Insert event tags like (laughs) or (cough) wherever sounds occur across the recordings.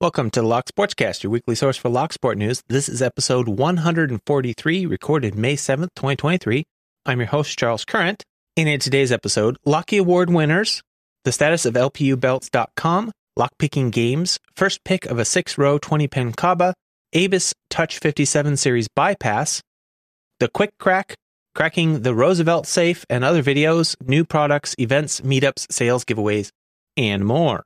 Welcome to the Lock Sportscast, your weekly source for Lock Sport news. This is episode 143, recorded May 7th, 2023. I'm your host, Charles Current. And in today's episode, Locky Award winners, the status of LPUbelts.com, lockpicking games, first pick of a six row 20 pin Kaba, Abus Touch 57 series bypass, the quick crack, cracking the Roosevelt safe, and other videos, new products, events, meetups, sales, giveaways, and more.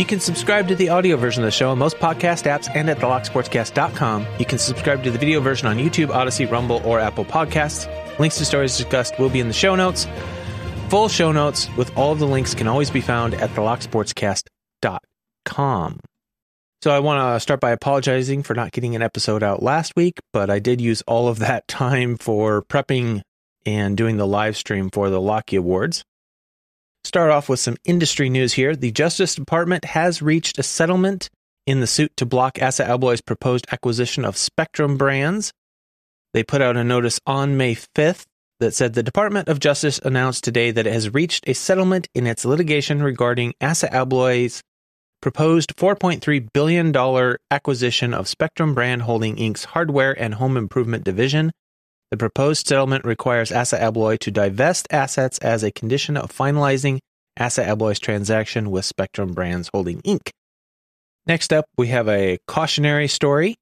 You can subscribe to the audio version of the show on most podcast apps and at thelocksportscast.com. You can subscribe to the video version on YouTube, Odyssey, Rumble, or Apple Podcasts. Links to stories discussed will be in the show notes. Full show notes with all of the links can always be found at thelocksportscast.com. So I want to start by apologizing for not getting an episode out last week, but I did use all of that (laughs) time for prepping and doing the live stream for the Locky Awards. Start off with some industry news here. The Justice Department has reached a settlement in the suit to block Assa Abloy's proposed acquisition of Spectrum Brands. They put out a notice on May 5th that said the Department of Justice announced today that it has reached a settlement in its litigation regarding Assa Abloy's proposed $4.3 billion acquisition of Spectrum Brand Holding Inc.'s hardware and home improvement division the proposed settlement requires Assa Abloy to divest assets as a condition of finalizing Assa Abloy's transaction with Spectrum Brands Holding Inc. Next up, we have a cautionary story.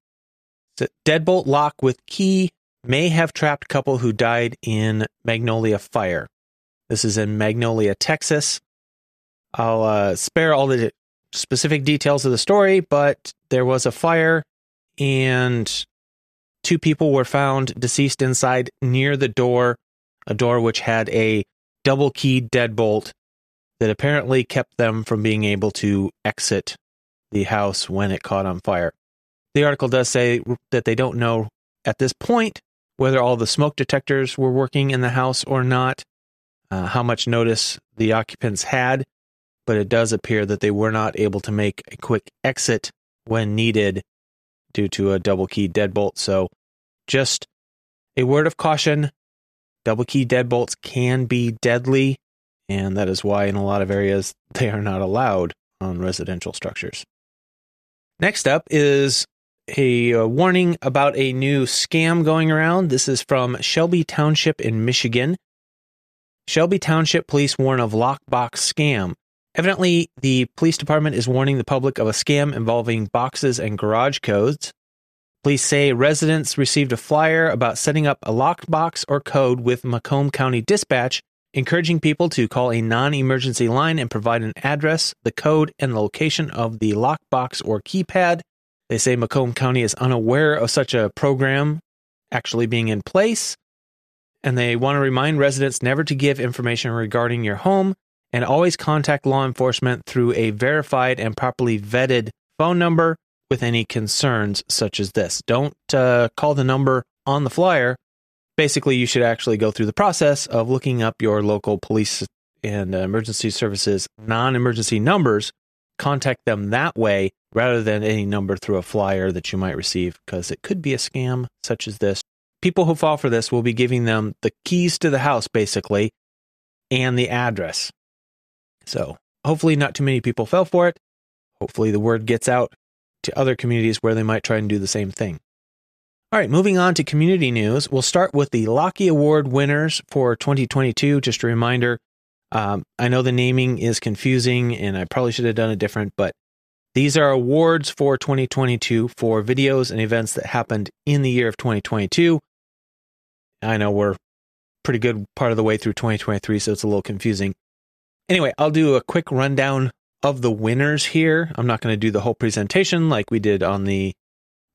Deadbolt lock with key may have trapped couple who died in Magnolia fire. This is in Magnolia, Texas. I'll uh, spare all the specific details of the story, but there was a fire and Two people were found deceased inside near the door, a door which had a double keyed deadbolt that apparently kept them from being able to exit the house when it caught on fire. The article does say that they don't know at this point whether all the smoke detectors were working in the house or not, uh, how much notice the occupants had, but it does appear that they were not able to make a quick exit when needed due to a double key deadbolt. So, just a word of caution double key deadbolts can be deadly, and that is why in a lot of areas (laughs) they are not allowed on residential structures. Next up is a, a, warning about a new scam going around. This is from Shelby Township in Michigan. Shelby Township police warn of lockbox scam. Evidently, the police department is warning the public of a scam involving boxes and garage codes. Police say residents received a flyer about setting up a lockbox or code with Macomb County Dispatch, encouraging people to call a non emergency line and provide an address, the code, and the location of the lockbox or keypad. They say Macomb County is unaware of such a program actually being in place, and they want to remind residents never to give information regarding your home and always contact law enforcement through a verified and properly vetted phone number with any concerns such as this. Don't uh, call the number on the flyer. Basically, you should actually go through the process of looking up your local police and emergency services non emergency numbers. Contact them that way rather than any number through a flyer that you might receive because it could be a scam such as this. People who fall for this will be giving them the keys to the house, basically, and the address. So hopefully not too many people fell for it. Hopefully the word gets out to other communities where they might try and do the same thing. All right, moving on to community news. We'll start with the Locky Award winners for 2022. Just a reminder, um, I know the naming is confusing and I probably should have done it different, but these are awards for 2022 for videos and events that happened in the year of 2022. I know we're pretty good part of the way through 2023, so it's a little confusing. Anyway, I'll do a quick rundown of the winners here. I'm not going to do the whole presentation like we did on the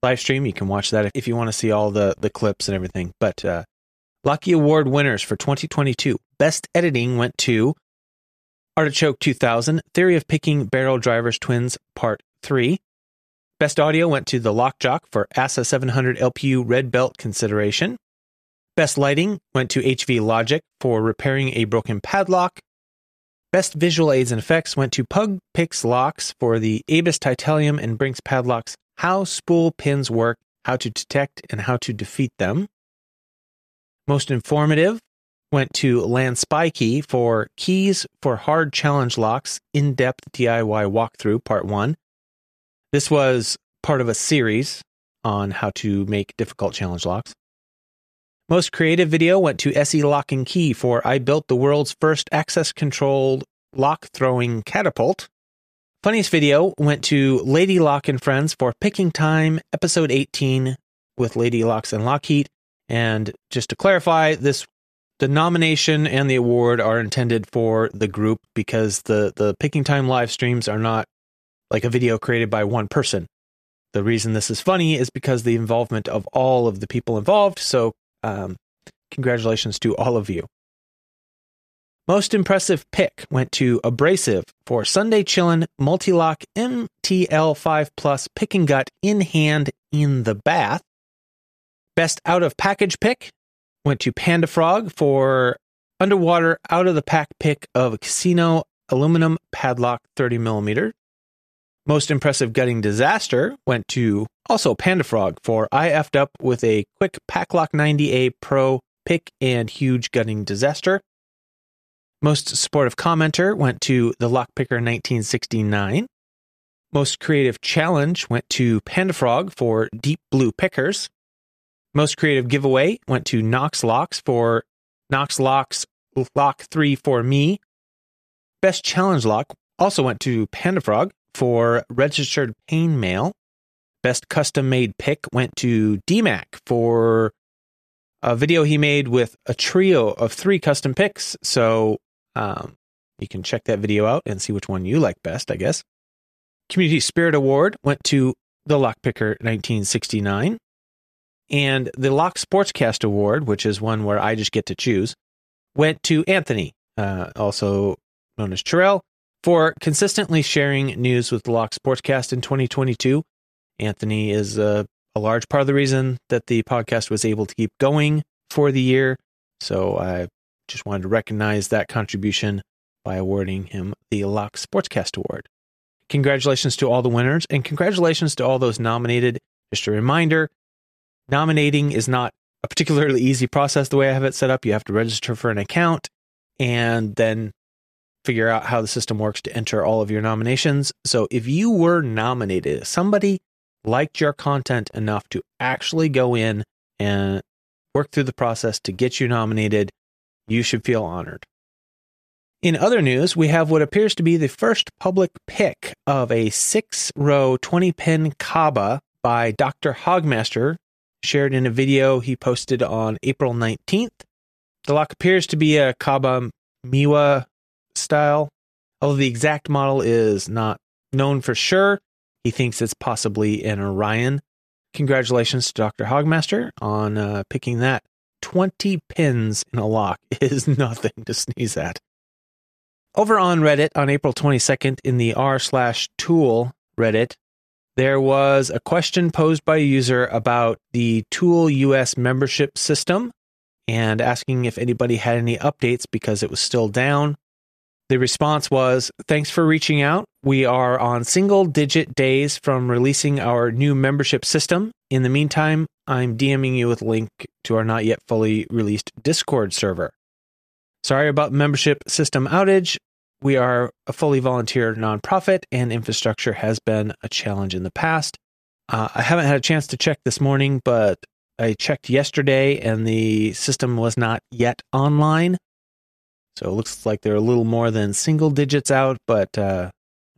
live stream. You can watch that if you want to see all the, the clips and everything. But uh, Locky Award winners for 2022. Best editing went to Artichoke 2000, Theory of Picking Barrel Drivers Twins Part 3. Best audio went to the Lockjock for ASA 700 LPU Red Belt consideration. Best lighting went to HV Logic for repairing a broken padlock. Best visual aids and effects went to Pug Pix locks for the Abus Titanium and Brinks padlocks, how spool pins work, how to detect and how to defeat them. Most informative went to Land Spy Key for keys for hard challenge locks, in depth DIY walkthrough, part one. This was part of a series on how to make difficult challenge locks. Most creative video went to SE Lock and Key for I built the world's first access controlled lock throwing catapult. Funniest video went to Lady Lock and Friends for Picking Time, episode 18 with Lady Locks and Lockheed. And just to clarify, this the nomination and the award are intended for the group because the the Picking Time live streams are not like a video created by one person. The reason this is funny is because the involvement of all of the people involved. So um, congratulations to all of you. Most impressive pick went to Abrasive for Sunday Chillin' Mul-T-Lock MTL5 Plus Pick and Gut in hand in the bath. Best out of package pick went to Panda Frog for underwater out of the pack pick of Casino aluminum padlock 30 millimeter. Most impressive gutting disaster went to also Panda Frog for I effed up with a quick Paclock 90A Pro pick and huge gutting disaster. Most supportive commenter went to the Lockpicker 1969. Most creative challenge went to Panda Frog for Deep Blue Pickers. Most creative giveaway went to Knox Locks for Knox Locks Lock 3 for me. Best challenge lock also went to Panda Frog for registered pain mail. Best custom made pick went to DMAC for a video he made with a trio of three custom picks. So um, you can check that video out and see which one you like best, I guess. Community Spirit Award went to the Lockpicker 1969. And the Lock Sportscast Award, which is one where I just get to choose, went to Anthony, uh, also known as Terrell, for consistently sharing news with the Lock Sportscast in 2022. Anthony is a, a large part of the reason that the podcast was able to keep going for the year. So I just wanted to recognize that contribution by awarding him the Lock Sportscast Award. Congratulations to all the winners and congratulations to all those nominated. Just a reminder nominating is not a particularly easy process the way I have it set up. You have to register for an account and then figure out how the system works to enter all of your nominations. So if you were nominated, somebody liked your content enough to actually go in and work through the process to get you nominated, you should feel honored. In other news, we have what appears to be the first public pick of a six row 20 pin Kaba by Dr. Hogmaster, shared in a video he posted on April 19th. The lock appears to be a Kaba Miwa style, although the exact model is not known for sure. He thinks it's possibly an Orion. Congratulations to Dr. Hogmaster on uh, picking that 20 pins in a lock (laughs) is nothing to sneeze at. Over on Reddit on April 22nd in the r slash Toool Reddit, there was a question posed by a user about the Toool US membership system and asking if anybody had any updates because it was still down. The response was Thanks for reaching out. We are on single digit days from releasing our new membership system. In the meantime, I'm DMing you with a link to our not yet fully released Discord server. Sorry about membership system outage. We are a fully volunteer nonprofit, and infrastructure has been a challenge in the past. Uh, I haven't had a chance to check this morning, but I checked yesterday and the system was not yet online. So it looks like they're a little more than single digits out, but uh,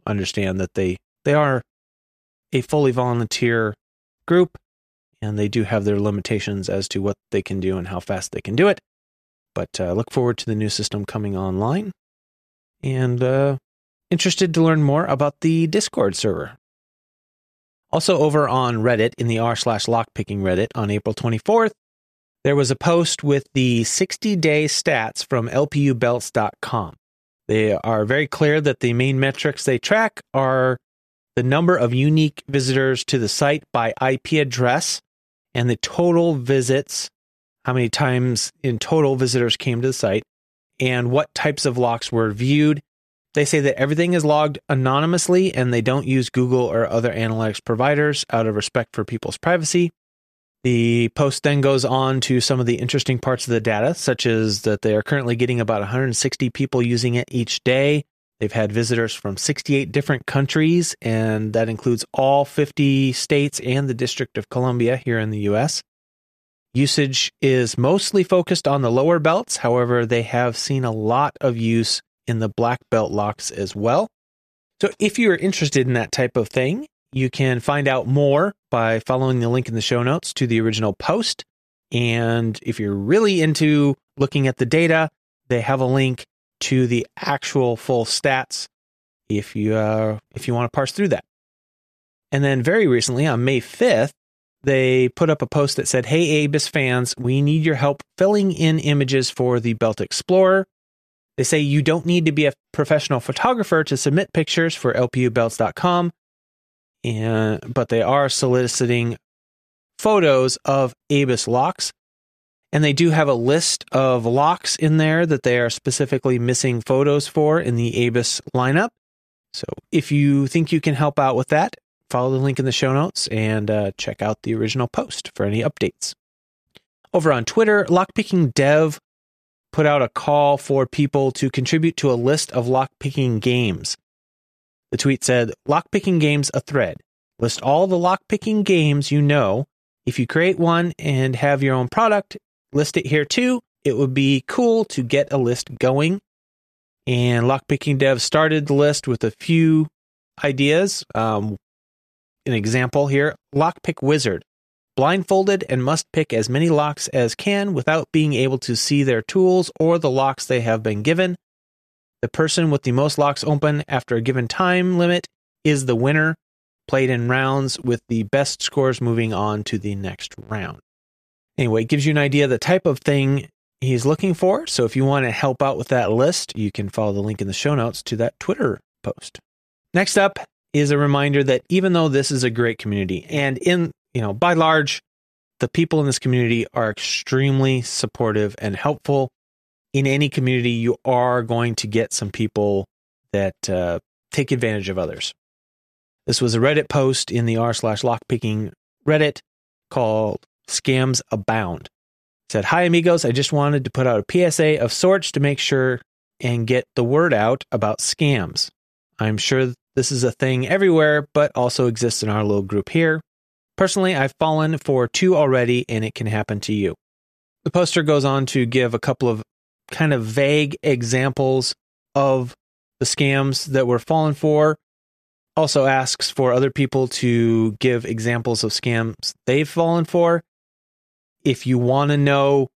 understand that they they are a fully volunteer group, and they do have their limitations as to what they can do and how fast they can do it. But uh, look forward to the new system coming online, and uh, interested to learn more about the Discord server. Also, over on Reddit in the r slash lockpicking Reddit on April 24th, there was a post with the 60 day stats from LPUbelts.com. They are very clear that the main metrics they track are the number of unique visitors to the site by IP address and the total visits, how many times in total visitors came to the site, and what types of locks were viewed. They say that everything is logged anonymously and they don't use Google or other analytics providers out of respect for people's privacy. The post then goes on to some of the interesting parts of the data, such as that they are currently getting about 160 people using it each day. They've had visitors from 68 different countries, and that includes all 50 states and the District of Columbia here in the US. Usage is mostly focused on the lower belts. However, they have seen a lot of use in the black belt locks as well. So if you are interested in that type of thing, you can find out more by following the link in the show notes to the original post. And if you're really into looking at the data, they have a link to the actual full stats if you uh, if you want to parse through that. And then very recently on May 5th, they put up a post that said, Hey, ABUS fans, we need your help filling in images for the Belt Explorer. They say you don't need to be a professional photographer to submit pictures for lpubelts.com, and, but they are soliciting photos of ABUS locks. And they do have a list of locks in there that they are specifically missing photos for in the ABUS lineup. So if you think you can help out with that, follow the link in the show notes and uh, check out the original post for any updates. Over on Twitter, Lockpicking Dev put out a call for people to contribute to a list of lockpicking games. The tweet said, Lockpicking games a thread. List all the lockpicking games you know. If you create one and have your own product, list it here too. It would be cool to get a list going. And Lockpicking Dev started the list with a few ideas. Um, an example here Lockpick Wizard. Blindfolded and must pick as many locks as can without being able to see their tools or the locks they have been given. The person with the most locks open after a given time limit is the winner, played in rounds with the best scores moving on to the next round. Anyway, it gives you an idea of the type of thing he's looking for. So if you want to help out with that list, you can follow the link in the show notes to that Twitter post. Next up is a reminder that even though this is a great community and in, you know, by large, the people in this community are extremely supportive and helpful. In any community, you are going to get some people that uh, take advantage of others. This was a Reddit post in the r slash lockpicking Reddit called Scams Abound. It said, Hi, amigos. I just wanted to put out a PSA of sorts to make sure and get the word out about scams. I'm sure this is a thing everywhere, but also exists in our little group here. Personally, I've fallen for two already, and it can happen to you. The poster goes on to give a couple of kind of vague examples of the scams that we're fallen for. Also asks for other people to give examples of scams they've fallen for. If you want to know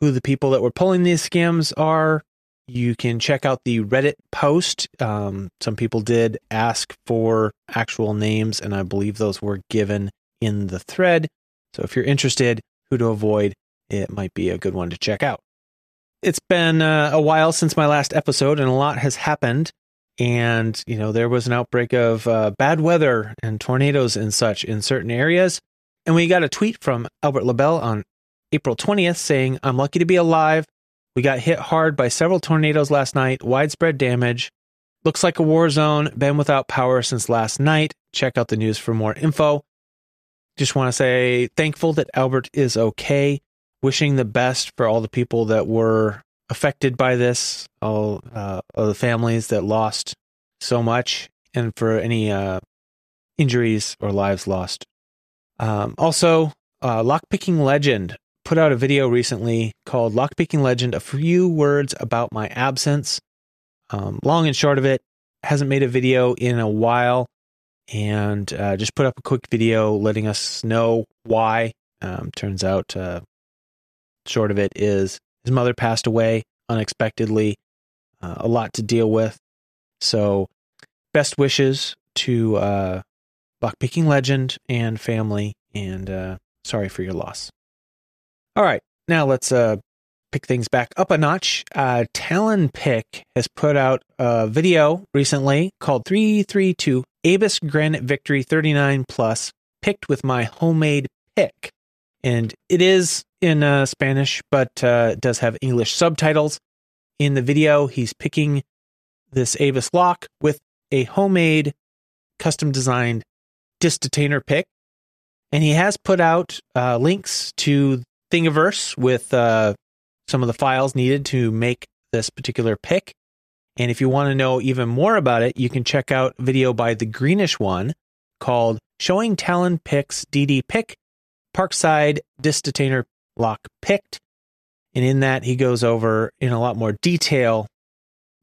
who the people that were pulling these scams are, you can check out the Reddit post. Um, some people did ask for actual names, and I believe those were given in the thread. So if you're interested who to avoid, it might be a good one to check out. It's been uh, a while since my last episode, and a lot has happened. And, you know, there was an outbreak of uh, bad weather and tornadoes and such in certain areas. And we got a tweet from Albert LaBelle on April 20th saying, I'm lucky to be alive. We got hit hard by several tornadoes last night, widespread damage. Looks like a war zone, been without power since last night. Check out the news for more info. Just want to say thankful that Albert is okay. Wishing the best for all the people that were affected by this, all uh, of the families that lost so much, and for any uh, injuries or lives lost. Um, also, uh, Lockpicking Legend put out a video recently called Lockpicking Legend A Few Words About My Absence. Um, long and short of it, hasn't made a video in a while and uh, just put up a quick video letting us know why. Um, turns out, uh, short of it is his mother passed away unexpectedly, uh, a lot to deal with. So, best wishes to uh, Lockpicking Legend and family, and uh, sorry for your loss. All right, now let's uh, pick things back up a notch. Uh, Tallan Pick has put out a video recently called 332 Abus Granit Victory 39 Plus, picked with my homemade pick. And it is in uh, Spanish, but uh, it does have English subtitles. In the video, he's picking this Abus lock with a homemade, custom designed disc detainer pick. And he has put out uh, links to Thingiverse with uh, some of the files needed to make this particular pick. And if you want to know even more about it, you can check out video by the greenish one called Showing Tallan Picks DD Pick Parkside Disc Detainer Lock Picked. And in that, he goes over in a lot more detail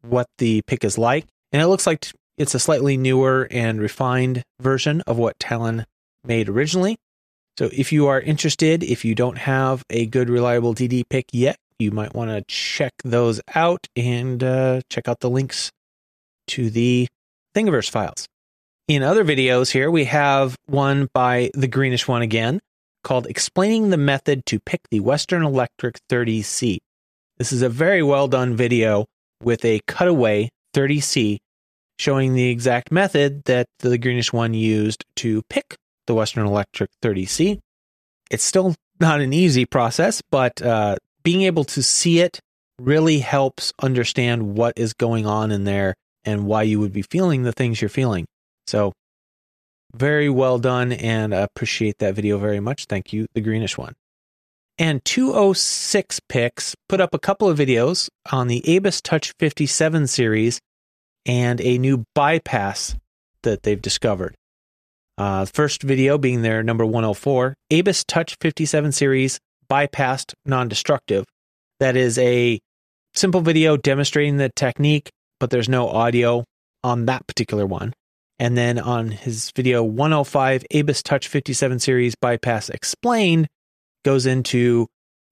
what the pick is like. And it looks like it's a slightly newer and refined version of what Tallan made originally. So if you are interested, if you don't have a good, reliable DD pick yet, you might want to check those out and uh, check out the links to the Thingiverse files. In other videos here, we have one by the greenish one again called Explaining the Method to Pick the Western Electric 30C. This is a very well done video with a cutaway 30C showing the exact method that the greenish one used to pick the Western Electric 30C. It's still not an easy process, but uh, being able to see it really helps understand what is going on in there and why you would be feeling the things you're feeling. So, very well done and appreciate that video very much. Thank you, the greenish one. And 206 Picks put up a couple of videos on the Abus Touch 57 series and a new bypass that they've discovered. Uh, first video being their number 104, Abus Touch 57 series bypassed non-destructive. That is a simple video demonstrating the technique, but there's no audio on that particular one. And then on his video 105, Abus Touch 57 series bypass explained goes into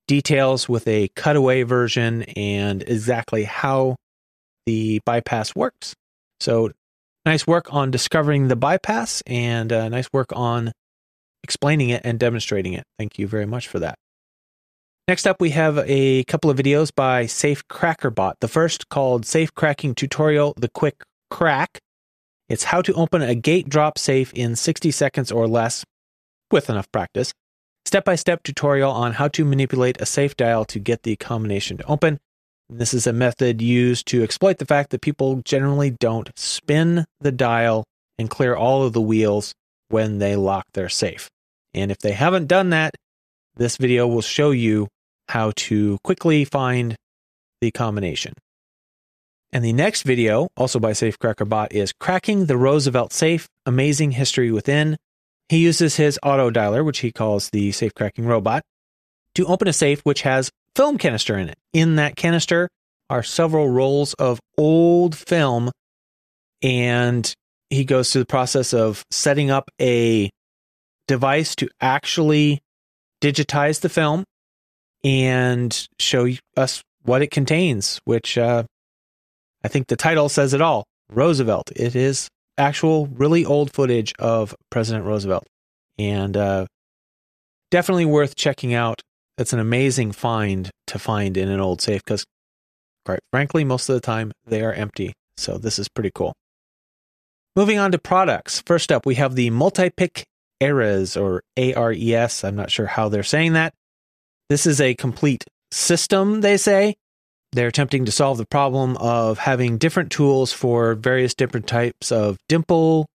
details with a cutaway version and exactly how the bypass works. So nice work on discovering the bypass and uh, nice work on explaining it and demonstrating it. Thank you very much for that. Next up, we have a couple of videos by Safe Crackerbot. The first called Safe Cracking Tutorial The Quick Crack. It's how to open a gate drop safe in 60 seconds or less with enough practice. Step by step tutorial on how to manipulate a safe dial to get the combination to open. This is a method used to exploit the fact that people generally don't spin the dial and clear all of the wheels when they lock their safe. And if they haven't done that, this video will show you how to quickly find the combination. And the next video, also by SafeCrackerBot, is Cracking the Roosevelt Safe Amazing History Within. He uses his auto dialer, which he calls the safe cracking robot, to open a safe which has film canister in it. In that canister are several rolls of old film, and he goes through the process of setting up a device to actually digitize the film and show us what it contains, which uh, I think the title says it all Roosevelt. It is actual, really old footage of President Roosevelt. And uh, definitely worth checking out it's an amazing find to find in an old safe because, quite frankly, most of the time they are empty. So this is pretty cool. Moving on to products. First up, we have the multi-pick ARES or ARES. I'm not sure how they're saying that. This is a complete system, they say. They're attempting to solve the problem of having different tools for various different types of dimple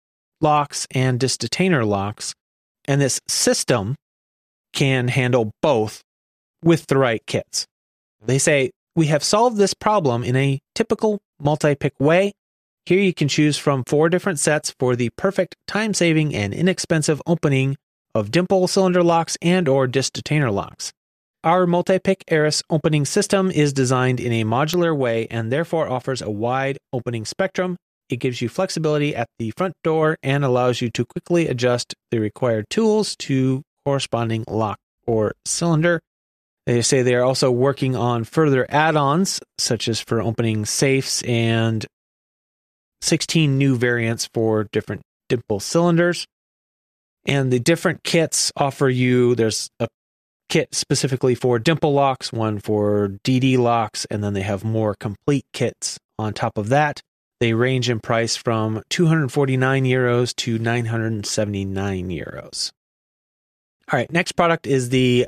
locks and disc detainer locks. And this system can handle both with the right kits. They say, We have solved this problem in a typical multi pick way. Here you can choose from four different sets for the perfect time saving and inexpensive opening of dimple cylinder locks and or disc detainer locks. Our multi-pick ARES opening system is designed in a modular way and therefore offers a wide opening spectrum. It gives you flexibility at the front door and allows you to quickly adjust the required tools to corresponding lock or cylinder. They say they are also working on further add ons, such as for opening safes and 16 new variants for different dimple cylinders. And the different kits offer you there's a kit specifically for dimple locks, one for DD locks, and then they have more complete kits on top of that. They range in price from 249 euros to 979 euros. All right, next product is the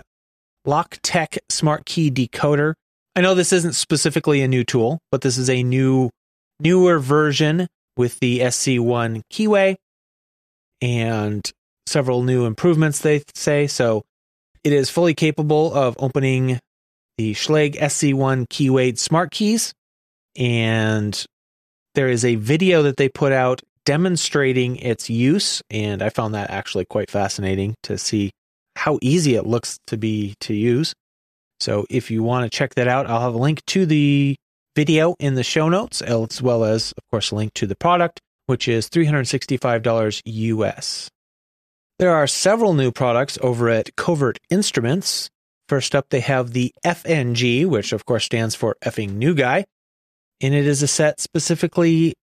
LockTech Smart Key Decoder. I know this isn't specifically a new tool, but this is a new newer version with the SC1 keyway and several new improvements, they say. So it is fully capable of opening the Schlage SC1 keyway smart keys. And there is a video that they put out demonstrating its use. And I found that actually quite fascinating to see how easy it looks to be to use. So if you want to check that out, I'll have a link to the video in the show notes, as well as, of course, a link to the product, which is $365 US. There are several new products over at Covert Instruments. First up, they have the FNG, which of course stands for effing new guy. And it is a set specifically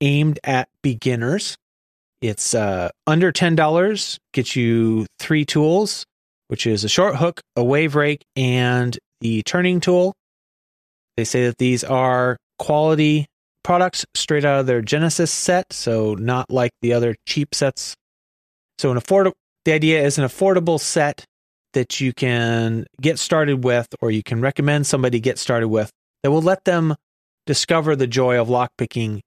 aimed at beginners. It's uh, under $10, gets you three tools, which is a short hook, a wave rake, and the turning tool. They say that these are quality products straight out of their Genesis set, so not like the other cheap sets. So an affordable the idea is an affordable set that you can get started with or you can recommend somebody get started with that will let them discover the joy of lockpicking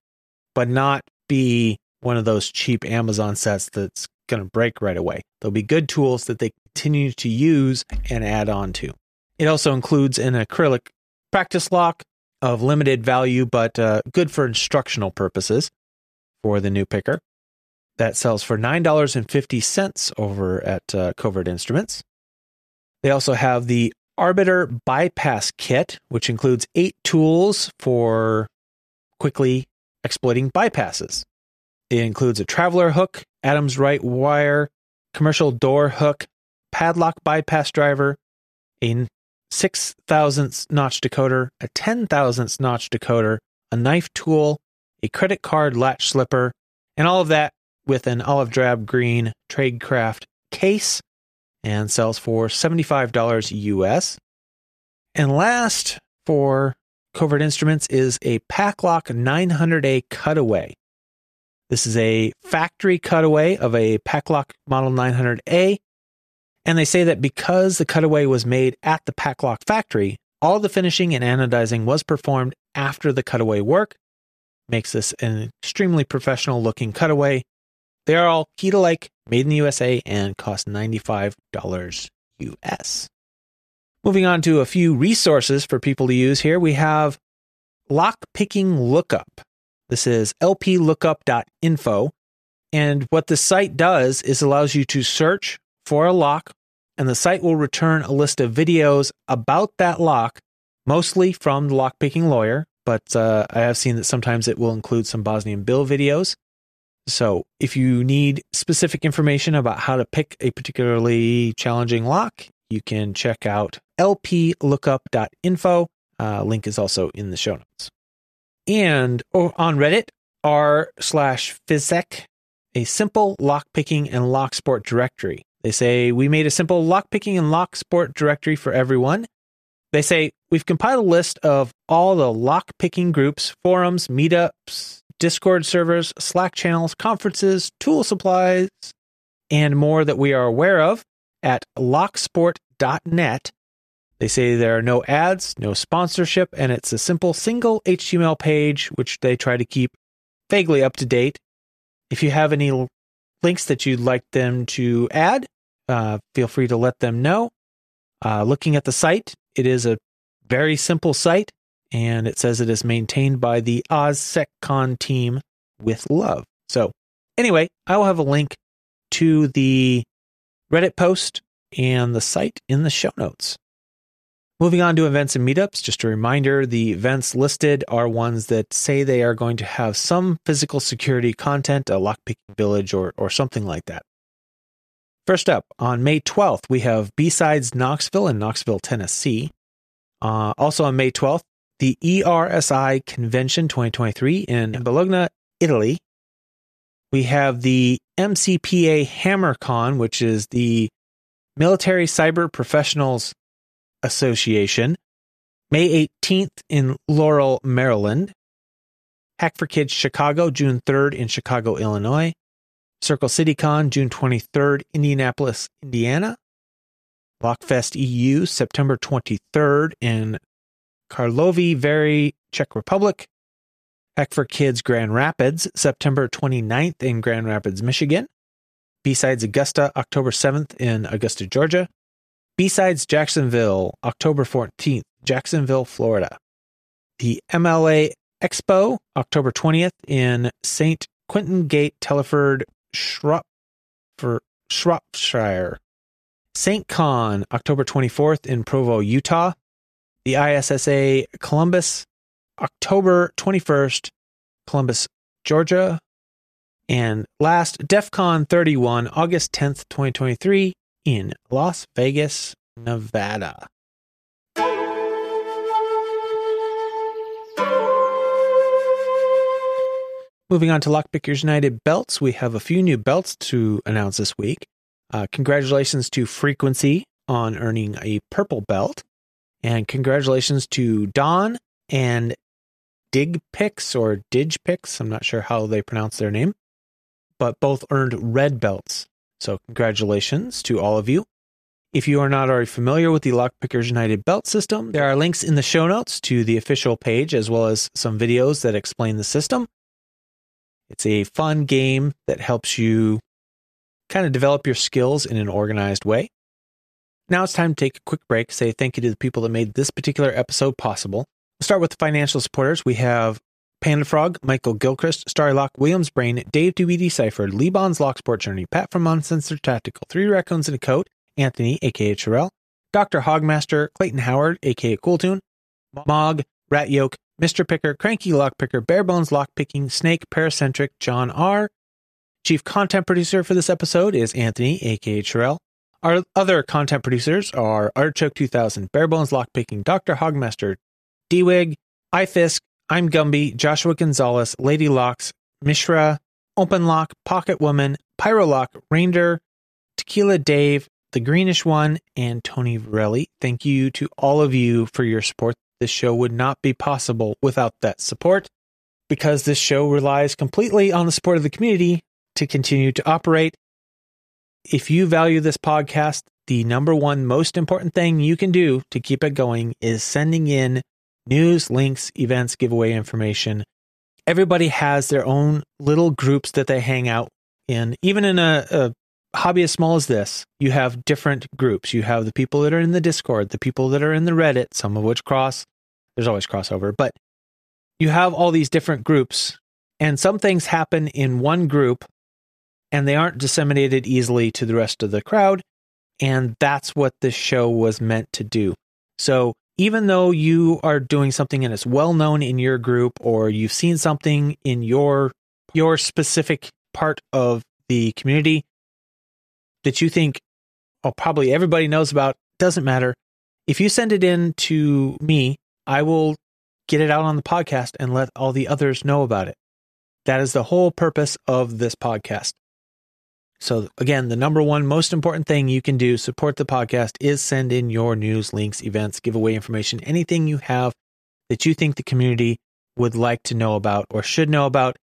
but not be one of those cheap Amazon sets that's going to break right away. There'll be good tools that they continue to use and add on to. It also includes an acrylic practice lock of limited value, but uh, good for instructional purposes for the new picker. That sells for $9.50 over at uh, Covert Instruments. They also have the Arbiter Bypass Kit, which includes eight tools for quickly exploiting bypasses. It includes a traveler hook, Adams Rite wire, commercial door hook, padlock bypass driver, a six thousandths notch decoder, a ten thousandths notch decoder, a knife tool, a credit card latch slipper, and all of that with an olive drab green Tradecraft case and sells for $75 US. And last for Covert Instruments is a Paclock 900A cutaway. This is a factory cutaway of a Paclock Model 900A and they say that because the cutaway was made at the Paclock factory, all the finishing and anodizing was performed after the cutaway work. Makes this an extremely professional looking cutaway. They are all key to like, made in the USA, and cost $95 US. Moving on to a few resources for people to use here, we have Lockpicking Lookup. This is lplookup.info. And what the site does is allows you to search for a lock, and the site will return a list of videos about that lock, mostly from the lockpicking lawyer, but uh, I have seen that sometimes it will include some Bosnian Bill videos. So if you need specific information about how to pick a particularly challenging lock, you can check out lplookup.info. Uh, link is also in the show notes. And on Reddit, r slash physec, a simple lockpicking and lock sport directory. They say, We made a simple lockpicking and lock sport directory for everyone. They say, We've compiled a list of all the lockpicking groups, forums, meetups, Discord servers, Slack channels, conferences, tool supplies, and more that we are aware of at locksport.net. They say there are no ads, no sponsorship, and it's a simple single HTML page, which they try to keep vaguely up to date. If you have any links that you'd like them to add, uh, feel free to let them know. Uh, looking at the site, it is a very simple site, and it says it is maintained by the OzSecCon team with love. So, anyway, I will have a link to the Reddit post and the site in the show notes. Moving on to events and meetups, just a reminder the events listed are ones that say they are going to have some physical security content, a lockpicking village, or, or something like that. First up, on May 12th, we have B-Sides Knoxville in Knoxville, Tennessee. Uh, also on May 12th, the ERSI Convention 2023 in Bologna, Italy. We have the MCPA HammerCon, which is the Military Cyber Professionals Association, May 18th in Laurel, Maryland. Hack for Kids Chicago, June 3rd in Chicago, Illinois. Circle CityCon, June 23rd, Indianapolis, Indiana. Lockfest EU, September 23rd in Karlovy Vary, Czech Republic. Hack for Kids Grand Rapids, September 29th in Grand Rapids, Michigan. B-Sides Augusta, October 7th in Augusta, Georgia. B-Sides Jacksonville, October 14th, Jacksonville, Florida. The MLA Expo, October 20th in St. Quentin Gate, Telford, Shropshire. SAINTCON, October 24th in Provo, Utah. The ISSA Columbus, October 21st, Columbus, Georgia. And last, DEF CON 31, August 10th, 2023, in Las Vegas, Nevada. Moving on to Lockpickers United belts, we have a few new belts to announce this week. Uh, congratulations to Frequency on earning a purple belt. And congratulations to Don and Digpix or Digpix. I'm not sure how they pronounce their name, but both earned red belts. So, congratulations to all of you. If you are not already familiar with the Lockpickers United belt system, there are links in the show notes to the official page as well as some videos that explain the system. It's a fun game that helps you kind of develop your skills in an organized way. Now it's time to take a quick break, say thank you to the people that made this particular episode possible. We'll start with the financial supporters. We have Panda Frog, Michael Gilchrist, Starlock, Williams Brain, Dave to be Lee Bond's Locksport Journey, Pat from Uncensored Tactical, Three Raccoons in a Coat, Anthony, aka Terrell, Dr. Hogmaster, Clayton Howard, aka Cooltoon, Mog, Rat Yoke, Mr. Picker, Cranky Lockpicker, Barebones Lockpicking, Snake, Paracentric, John R. Chief content producer for this episode is Anthony, aka Terrell. Our other content producers are Artichoke 2000, Barebones Lockpicking, Dr. Hogmaster, D-Wig, iFisk, I'm Gumby, Joshua Gonzalez, Lady Locks, Mishra, Open Lock, Pocket Woman, Pyrolock, Reindeer, Tequila Dave, The Greenish One, and Tony Varelli. Thank you to all of you for your support. This show would not be possible without that support because this show relies completely on the support of the community to continue to operate. If you value this podcast, the number one most important thing you can do to keep it going is sending in news, links, events, giveaway information. Everybody has their own little groups that they hang out in. Even in a, a hobby as small as this, you have different groups. You have the people that are in the Discord, the people that are in the Reddit, some of which cross. There's always crossover, but you have all these different groups, and some things happen in one group and they aren't disseminated easily to the rest of the crowd. And that's what this show was meant to do. So even though you are doing something and it's well known in your group or you've seen something in your your specific part of the community that you think oh probably everybody knows about doesn't matter if you send it in to me i will get it out on the podcast and let all the others know about it that is the whole purpose of this podcast so again, the number one most important thing you can do support the podcast is send in your news, links, events, giveaway information, anything you have that you think the community would like to know about or should know about.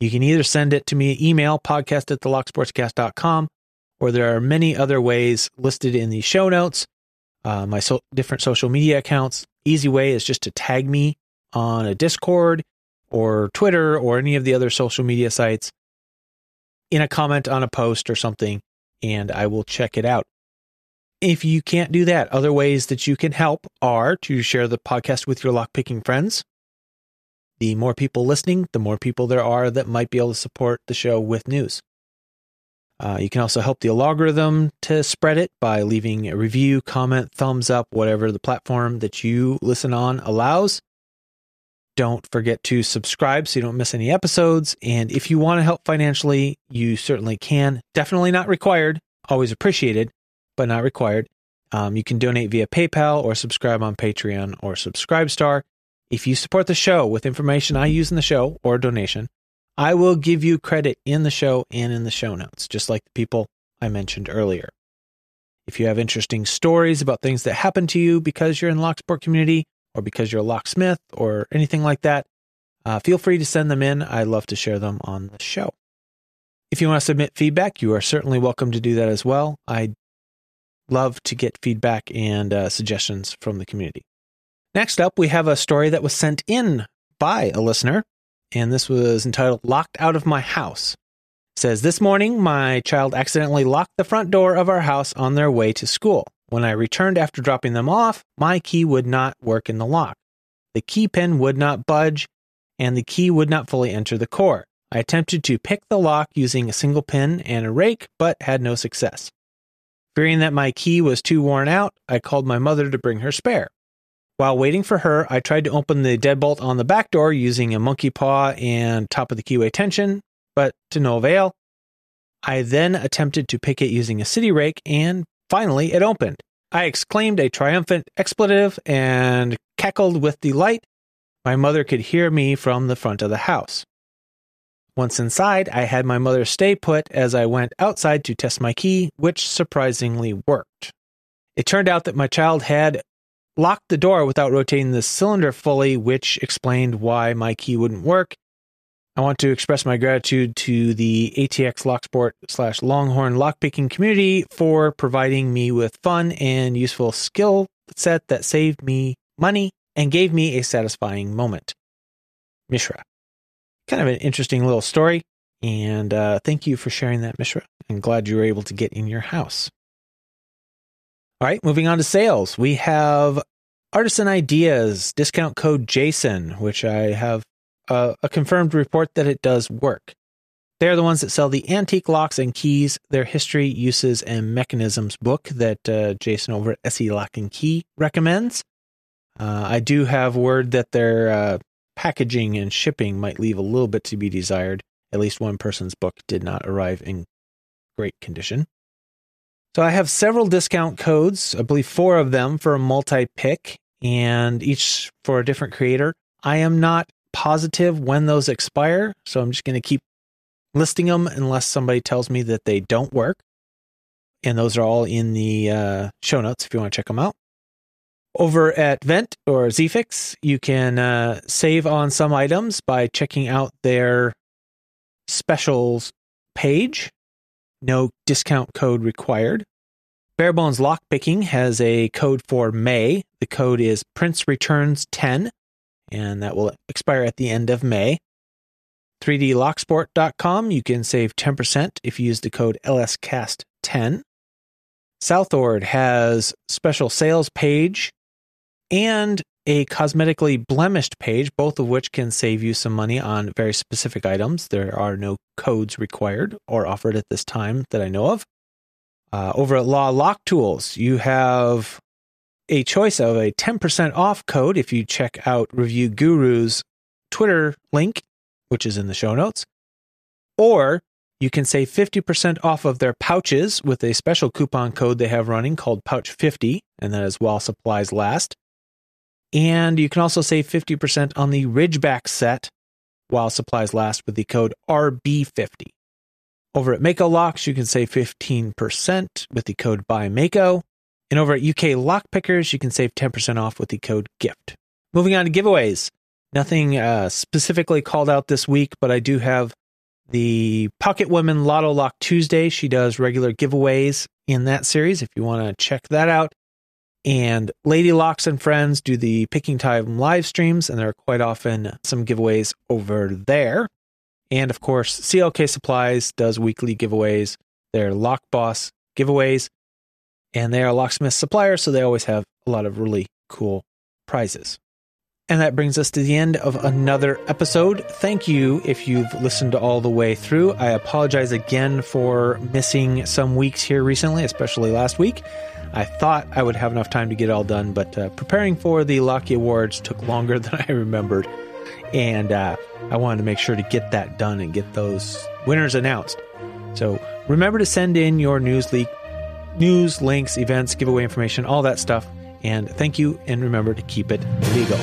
You can either send it to me email podcast at thelocksportscast.com or there are many other ways listed in the show notes. Uh, my so- different social media accounts. Easy way is just to tag me on a Discord or Twitter or any of the other social media sites in a comment on a post or something, and I will check it out. If you can't do that, other ways that you can help are to share the podcast with your lockpicking friends. The more people listening, the more people there are that might be able to support the show with news. Uh, you can also help the algorithm to spread it by leaving a review, comment, thumbs up, whatever the platform that you listen on allows. Don't forget to subscribe so you don't miss any episodes. And if you want to help financially, you certainly can. Definitely not required, always appreciated, but not required. Um, you can donate via PayPal or subscribe on Patreon or Subscribestar. If you support the show with information I use in the show or donation, I will give you credit in the show and in the show notes, just like the people I mentioned earlier. If you have interesting stories about things that happened to you because you're in Locksport community, or because you're a locksmith or anything like that, uh, feel free to send them in. I love to share them on the show. If you want to submit feedback, you are certainly welcome to do that as well. I love to get feedback and uh, suggestions from the community. Next up, we have a story that was sent in by a listener. and this was entitled Locked Out of My House. It says this morning my child accidentally locked the front door of our house on their way to school. When I returned after dropping them off, my key would not work in the lock. The key pin would not budge, and the key would not fully enter the core. I attempted to pick the lock using a single pin and a rake, but had no success. Fearing that my key was too worn out, I called my mother to bring her spare. While waiting for her, I tried to open the deadbolt on the back door using a monkey paw and top of the keyway tension, but to no avail. I then attempted to pick it using a city rake, and finally it opened. I exclaimed a triumphant expletive and cackled with delight. My mother could hear me from the front of the house. Once inside, I had my mother stay put as I went outside to test my key, which surprisingly worked. It turned out that my child had locked the door without rotating the cylinder fully, which explained why my key wouldn't work. I want to express my gratitude to the ATX Locksport slash Longhorn lockpicking community for providing me with fun and useful skill set that saved me money and gave me a satisfying moment. Mishra kind of an interesting little story. And uh, thank you for sharing that, Mishra. I'm glad you were able to get in your house. All right, moving on to sales. We have Artisan Ideas discount code Jason, which I have a, a confirmed report that it does work. They're the ones that sell the antique locks and keys, their history, uses, and mechanisms book that uh, Jason over at SE Lock and Key recommends. Uh, I do have word that their uh, packaging and shipping might leave a little bit to be desired. At least one person's book did not arrive in great condition. So I have several discount codes, I believe four of them for a multi pick, and each for a different creator. I am not positive when those expire, so I'm just going to keep listing them unless somebody tells me that they don't work. And those are all in the uh, show notes if you want to check them out. Over at Vent or Zfix, you can uh, save on some items by checking out their specials page. No discount code required. Barebones Lockpicking has a code for May. The code is Prince Returns 10, and that will expire at the end of May. 3dlocksport.com, you can save 10% if you use the code LSCAST10. Southord has special sales page and a cosmetically blemished page, both of which can save you some money on very specific items. There are no codes required or offered at this time that I know of. Uh, over at Law Lock Tools, you have a choice of a 10% off code if you check out Review Guru's Twitter link, which is in the show notes, or you can save 50% off of their pouches with a special coupon code they have running called Pouch50, and that is while supplies last. And you can also save 50% on the Ridgeback set while supplies last with the code RB50. Over at Mako Locks, you can save 15% with the code BuyMako. And over at UK Lockpickers, you can save 10% off with the code GIFT. Moving on to giveaways. Nothing uh, specifically called out this week, but I do have the Pocket Women Lotto Lock Tuesday. She does regular giveaways in that series if you want to check that out. And Lady Locks and Friends do the Picking Time live streams, and there are quite often some giveaways over there. And of course, CLK Supplies does weekly giveaways. They're Lock Boss giveaways, and they are locksmith suppliers, so they always have a lot of really cool prizes. And that brings us to the end of another episode. Thank you if you've listened all the way through. I apologize again for missing some weeks here recently, especially last week. I thought I would have enough time to get it all done, but uh, preparing for the Locky Awards took longer (laughs) than I remembered. And uh, I wanted to make sure to get that done and get those winners announced. So remember to send in your news leak, news, links, events, giveaway information, all that stuff. And thank you, and remember to keep it legal.